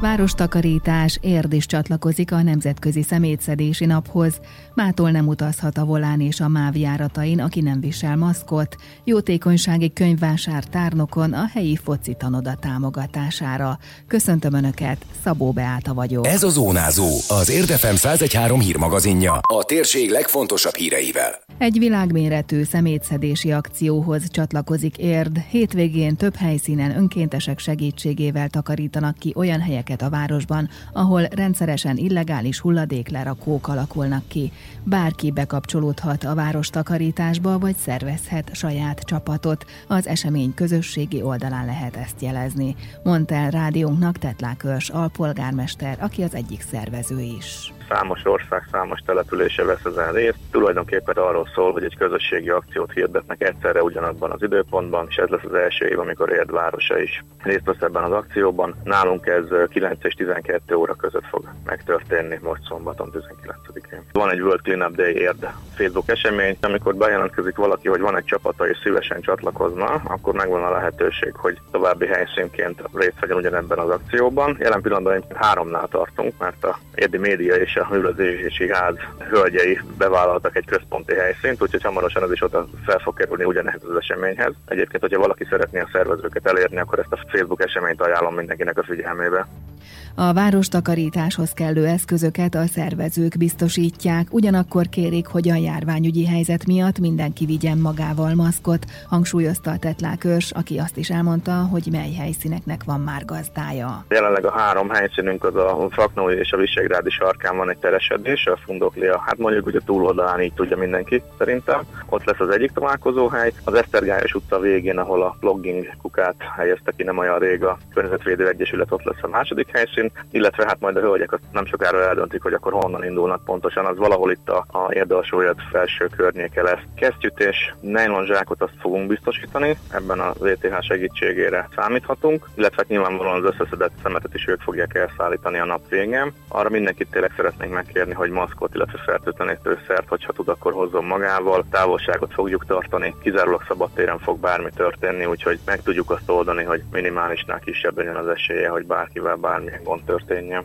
Várostakarítás Érd is csatlakozik a Nemzetközi Szemétszedési Naphoz. Mától nem utazhat a volán és a MÁV járatain, aki nem visel maszkot. Jótékonysági könyvvásár tárnokon a helyi foci tanoda támogatására. Köszöntöm Önöket, Szabó Beáta vagyok. Ez a Zónázó, az Érdefem 113 hírmagazinja. A térség legfontosabb híreivel. Egy világméretű szemétszedési akcióhoz csatlakozik Érd. Hétvégén több helyszínen önkéntesek segítségével takarítanak ki olyan helyeket a városban, ahol rendszeresen illegális hulladéklerakók alakulnak ki. Bárki bekapcsolódhat a város takarításba, vagy szervezhet saját csapatot. Az esemény közösségi oldalán lehet ezt jelezni. Mondta el rádiónknak Tetlákörs alpolgármester, aki az egyik szervező is számos ország, számos települése vesz ezen részt. Tulajdonképpen arról szól, hogy egy közösségi akciót hirdetnek egyszerre ugyanabban az időpontban, és ez lesz az első év, amikor Érd városa is részt vesz ebben az akcióban. Nálunk ez 9 és 12 óra között fog megtörténni, most szombaton 19-én. Van egy World Cleanup Day Érd Facebook esemény, amikor bejelentkezik valaki, hogy van egy csapata és szívesen csatlakozna, akkor megvan a lehetőség, hogy további helyszínként részt vegyen ugyanebben az akcióban. Jelen pillanatban háromnál tartunk, mert a érdi média és a hűlözési ház hölgyei bevállaltak egy központi helyszínt, úgyhogy hamarosan ez is oda fel fog kerülni ugyanehhez az eseményhez. Egyébként, hogyha valaki szeretné a szervezőket elérni, akkor ezt a Facebook eseményt ajánlom mindenkinek a figyelmébe. A várostakarításhoz kellő eszközöket a szervezők biztosítják, ugyanakkor kérik, hogy a járványügyi helyzet miatt mindenki vigyen magával maszkot, hangsúlyozta a tetlákörs, aki azt is elmondta, hogy mely helyszíneknek van már gazdája. Jelenleg a három helyszínünk az a Faknói és a Visegrádi sarkán van egy teresedés, a Fundoklia, hát mondjuk, hogy a túloldalán így tudja mindenki szerintem. Ott lesz az egyik találkozóhely, az Esztergályos utca végén, ahol a blogging kukát helyezte ki nem olyan rég a Környezetvédő Egyesület, ott lesz a második helyszín, illetve hát majd a hölgyek azt nem sokára eldöntik, hogy akkor honnan indulnak pontosan, az valahol itt a, a érdalsójat felső környéke lesz. Kesztyűtés, nylon zsákot azt fogunk biztosítani, ebben a VTH segítségére számíthatunk, illetve hát nyilvánvalóan az összeszedett szemetet is ők fogják elszállítani a nap végén. Arra mindenkit tényleg szeretnénk megkérni, hogy maszkot, illetve fertőtlenítőszert, hogyha tud, akkor hozzon magával. Távolságot fogjuk tartani, kizárólag szabadtéren fog bármi történni, úgyhogy meg tudjuk azt oldani, hogy minimálisnál kisebb legyen az esélye, hogy bárkivel bármilyen Conde Contreosteña.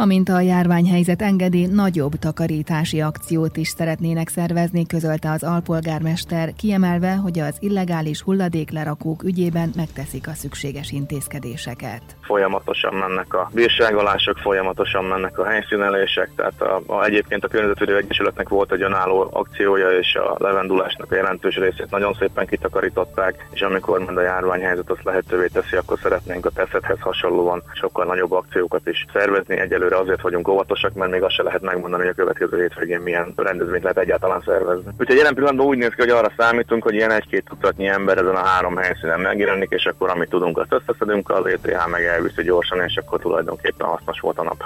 Amint a járványhelyzet engedi, nagyobb takarítási akciót is szeretnének szervezni, közölte az alpolgármester, kiemelve, hogy az illegális hulladéklerakók ügyében megteszik a szükséges intézkedéseket. Folyamatosan mennek a bírságolások, folyamatosan mennek a helyszínelések, tehát a, a, egyébként a Környezetvédő Egyesületnek volt egy önálló akciója, és a levendulásnak a jelentős részét nagyon szépen kitakarították, és amikor mind a járványhelyzet azt lehetővé teszi, akkor szeretnénk a teszethez hasonlóan sokkal nagyobb akciókat is szervezni. Egyelőre egyelőre azért vagyunk óvatosak, mert még azt se lehet megmondani, hogy a következő hétvégén milyen rendezvényt lehet egyáltalán szervezni. Úgyhogy jelen pillanatban úgy néz ki, hogy arra számítunk, hogy ilyen egy-két tucatnyi ember ezen a három helyszínen megjelenik, és akkor amit tudunk, azt összeszedünk, az ETH meg elviszi gyorsan, és akkor tulajdonképpen hasznos volt a nap.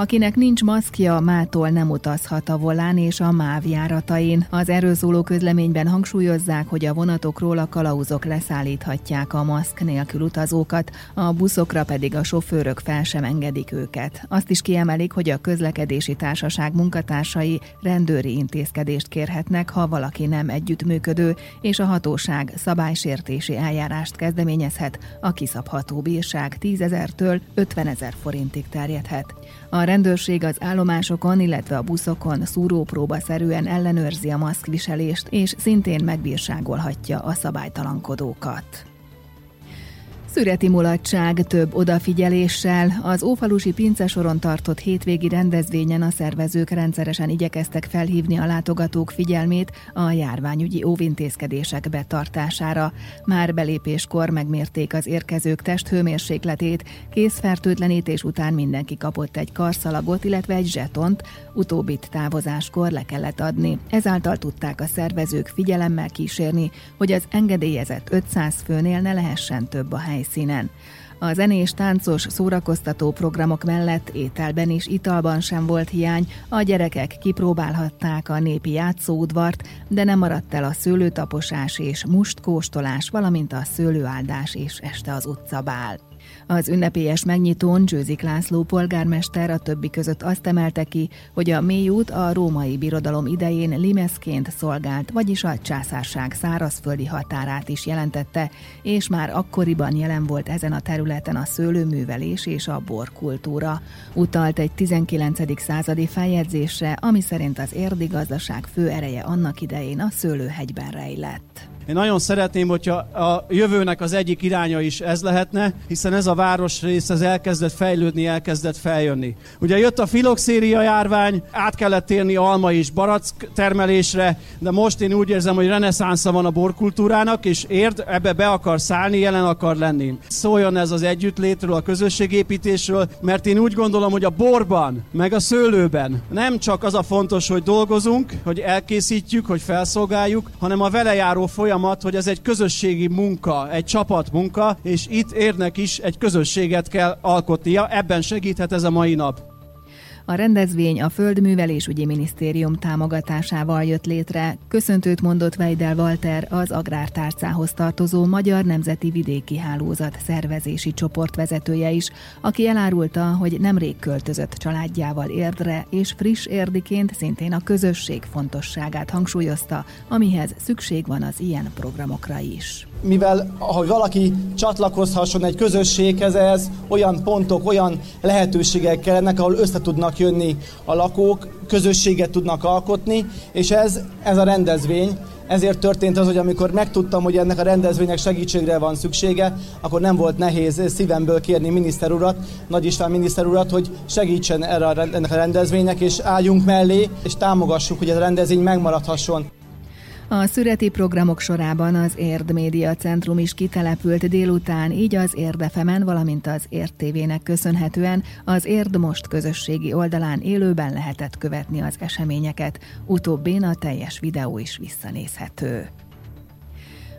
Akinek nincs maszkja, mától nem utazhat a volán és a MÁV járatain. Az erről szóló közleményben hangsúlyozzák, hogy a vonatokról a kalauzok leszállíthatják a maszk nélkül utazókat, a buszokra pedig a sofőrök fel sem engedik őket. Azt is kiemelik, hogy a közlekedési társaság munkatársai rendőri intézkedést kérhetnek, ha valaki nem együttműködő, és a hatóság szabálysértési eljárást kezdeményezhet, a kiszabható bírság 10 ezertől 50 ezer forintig terjedhet. A rendőrség az állomásokon, illetve a buszokon szúrópróba szerűen ellenőrzi a maszkviselést, és szintén megbírságolhatja a szabálytalankodókat. Szüreti mulatság több odafigyeléssel az Ófalusi Pincesoron tartott hétvégi rendezvényen a szervezők rendszeresen igyekeztek felhívni a látogatók figyelmét a járványügyi óvintézkedések betartására. Már belépéskor megmérték az érkezők testhőmérsékletét, készfertőtlenítés után mindenki kapott egy karszalagot, illetve egy zsetont, utóbbit távozáskor le kellett adni. Ezáltal tudták a szervezők figyelemmel kísérni, hogy az engedélyezett 500 főnél ne lehessen több a hely helyszínen. A zenés, táncos, szórakoztató programok mellett ételben és italban sem volt hiány, a gyerekek kipróbálhatták a népi játszóudvart, de nem maradt el a szőlőtaposás és mustkóstolás, valamint a szőlőáldás és este az utcabál. Az ünnepélyes megnyitón Győzik László polgármester a többi között azt emelte ki, hogy a mélyút a római birodalom idején limeszként szolgált, vagyis a császárság szárazföldi határát is jelentette, és már akkoriban jelen volt ezen a területen a szőlőművelés és a borkultúra. Utalt egy 19. századi feljegyzésre, ami szerint az érdi gazdaság fő ereje annak idején a szőlőhegyben rejlett. Én nagyon szeretném, hogyha a jövőnek az egyik iránya is ez lehetne, hiszen ez a városrész ez elkezdett fejlődni, elkezdett feljönni. Ugye jött a filoxéria járvány, át kellett térni alma és barack termelésre, de most én úgy érzem, hogy reneszánsza van a borkultúrának, és érd, ebbe be akar szállni, jelen akar lenni. Szóljon ez az együttlétről, a közösségépítésről, mert én úgy gondolom, hogy a borban, meg a szőlőben nem csak az a fontos, hogy dolgozunk, hogy elkészítjük, hogy felszolgáljuk, hanem a vele járó folyamat folyamat, hogy ez egy közösségi munka, egy csapatmunka, és itt érnek is egy közösséget kell alkotnia, ebben segíthet ez a mai nap. A rendezvény a Földművelésügyi Minisztérium támogatásával jött létre. Köszöntőt mondott Weidel Walter, az agrártárcához tartozó Magyar Nemzeti Vidéki Hálózat szervezési csoport vezetője is, aki elárulta, hogy nemrég költözött családjával érdre, és friss érdiként szintén a közösség fontosságát hangsúlyozta, amihez szükség van az ilyen programokra is mivel hogy valaki csatlakozhasson egy közösséghez, ez olyan pontok, olyan lehetőségek kellenek, ahol össze tudnak jönni a lakók, közösséget tudnak alkotni, és ez, ez a rendezvény, ezért történt az, hogy amikor megtudtam, hogy ennek a rendezvénynek segítségre van szüksége, akkor nem volt nehéz szívemből kérni miniszter urat, Nagy István miniszter urat, hogy segítsen erre a, ennek a rendezvénynek, és álljunk mellé, és támogassuk, hogy ez a rendezvény megmaradhasson. A szüreti programok sorában az Érd Média Centrum is kitelepült délután, így az Érdefemen, valamint az Érd TV-nek köszönhetően az Érd Most közösségi oldalán élőben lehetett követni az eseményeket. Utóbbén a teljes videó is visszanézhető.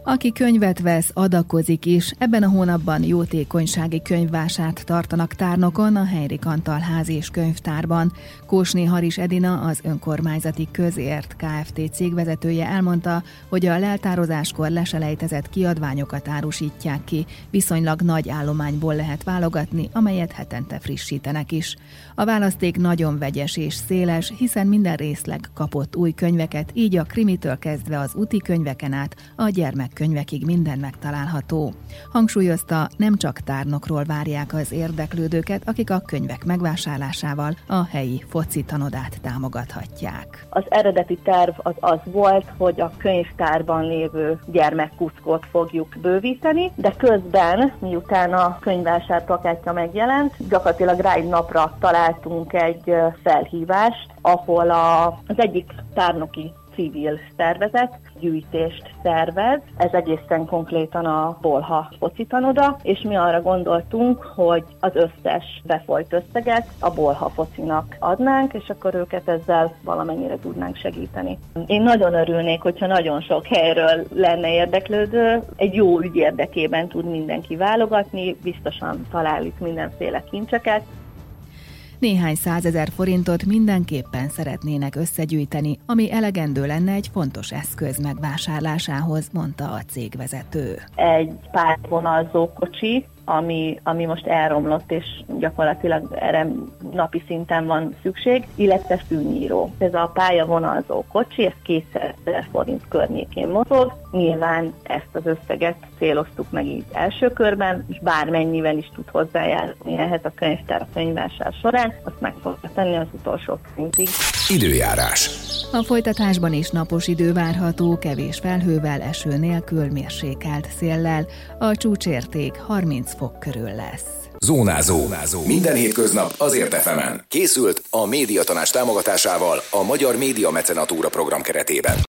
Aki könyvet vesz, adakozik is. Ebben a hónapban jótékonysági könyvvását tartanak tárnokon a Henrik Antal ház és könyvtárban. Kósné Haris Edina, az önkormányzati közért Kft. cégvezetője elmondta, hogy a leltározáskor leselejtezett kiadványokat árusítják ki, viszonylag nagy állományból lehet válogatni, amelyet hetente frissítenek is. A választék nagyon vegyes és széles, hiszen minden részleg kapott új könyveket, így a krimitől kezdve az úti könyveken át a gyermek könyvekig minden megtalálható. Hangsúlyozta, nem csak tárnokról várják az érdeklődőket, akik a könyvek megvásárlásával a helyi foci tanodát támogathatják. Az eredeti terv az az volt, hogy a könyvtárban lévő gyermekkuszkot fogjuk bővíteni, de közben, miután a könyvvásár plakátja megjelent, gyakorlatilag rá egy napra találtunk egy felhívást, ahol a, az egyik tárnoki civil szervezet gyűjtést szervez. Ez egészen konkrétan a Bolha focitanoda, és mi arra gondoltunk, hogy az összes befolyt összeget a Bolha focinak adnánk, és akkor őket ezzel valamennyire tudnánk segíteni. Én nagyon örülnék, hogyha nagyon sok helyről lenne érdeklődő, egy jó ügy érdekében tud mindenki válogatni, biztosan talál itt mindenféle kincseket, néhány százezer forintot mindenképpen szeretnének összegyűjteni, ami elegendő lenne egy fontos eszköz megvásárlásához, mondta a cégvezető. Egy pártvonalzó kocsi, ami, ami most elromlott, és gyakorlatilag erre napi szinten van szükség, illetve fűnyíró. Ez a pályavonalzó kocsi, ez 200 forint környékén mozog. Nyilván ezt az összeget céloztuk meg így első körben, és bármennyivel is tud hozzájárulni ehhez a könyvtár a könyvvásár során, azt meg fogja tenni az utolsó szintig. Időjárás. A folytatásban is napos idő várható, kevés felhővel, eső nélkül, mérsékelt széllel. A csúcsérték 30 fok körül lesz. Zónázó. Zónázó. Minden hétköznap azért efemen. Készült a médiatanás támogatásával a Magyar Média Mecenatúra program keretében.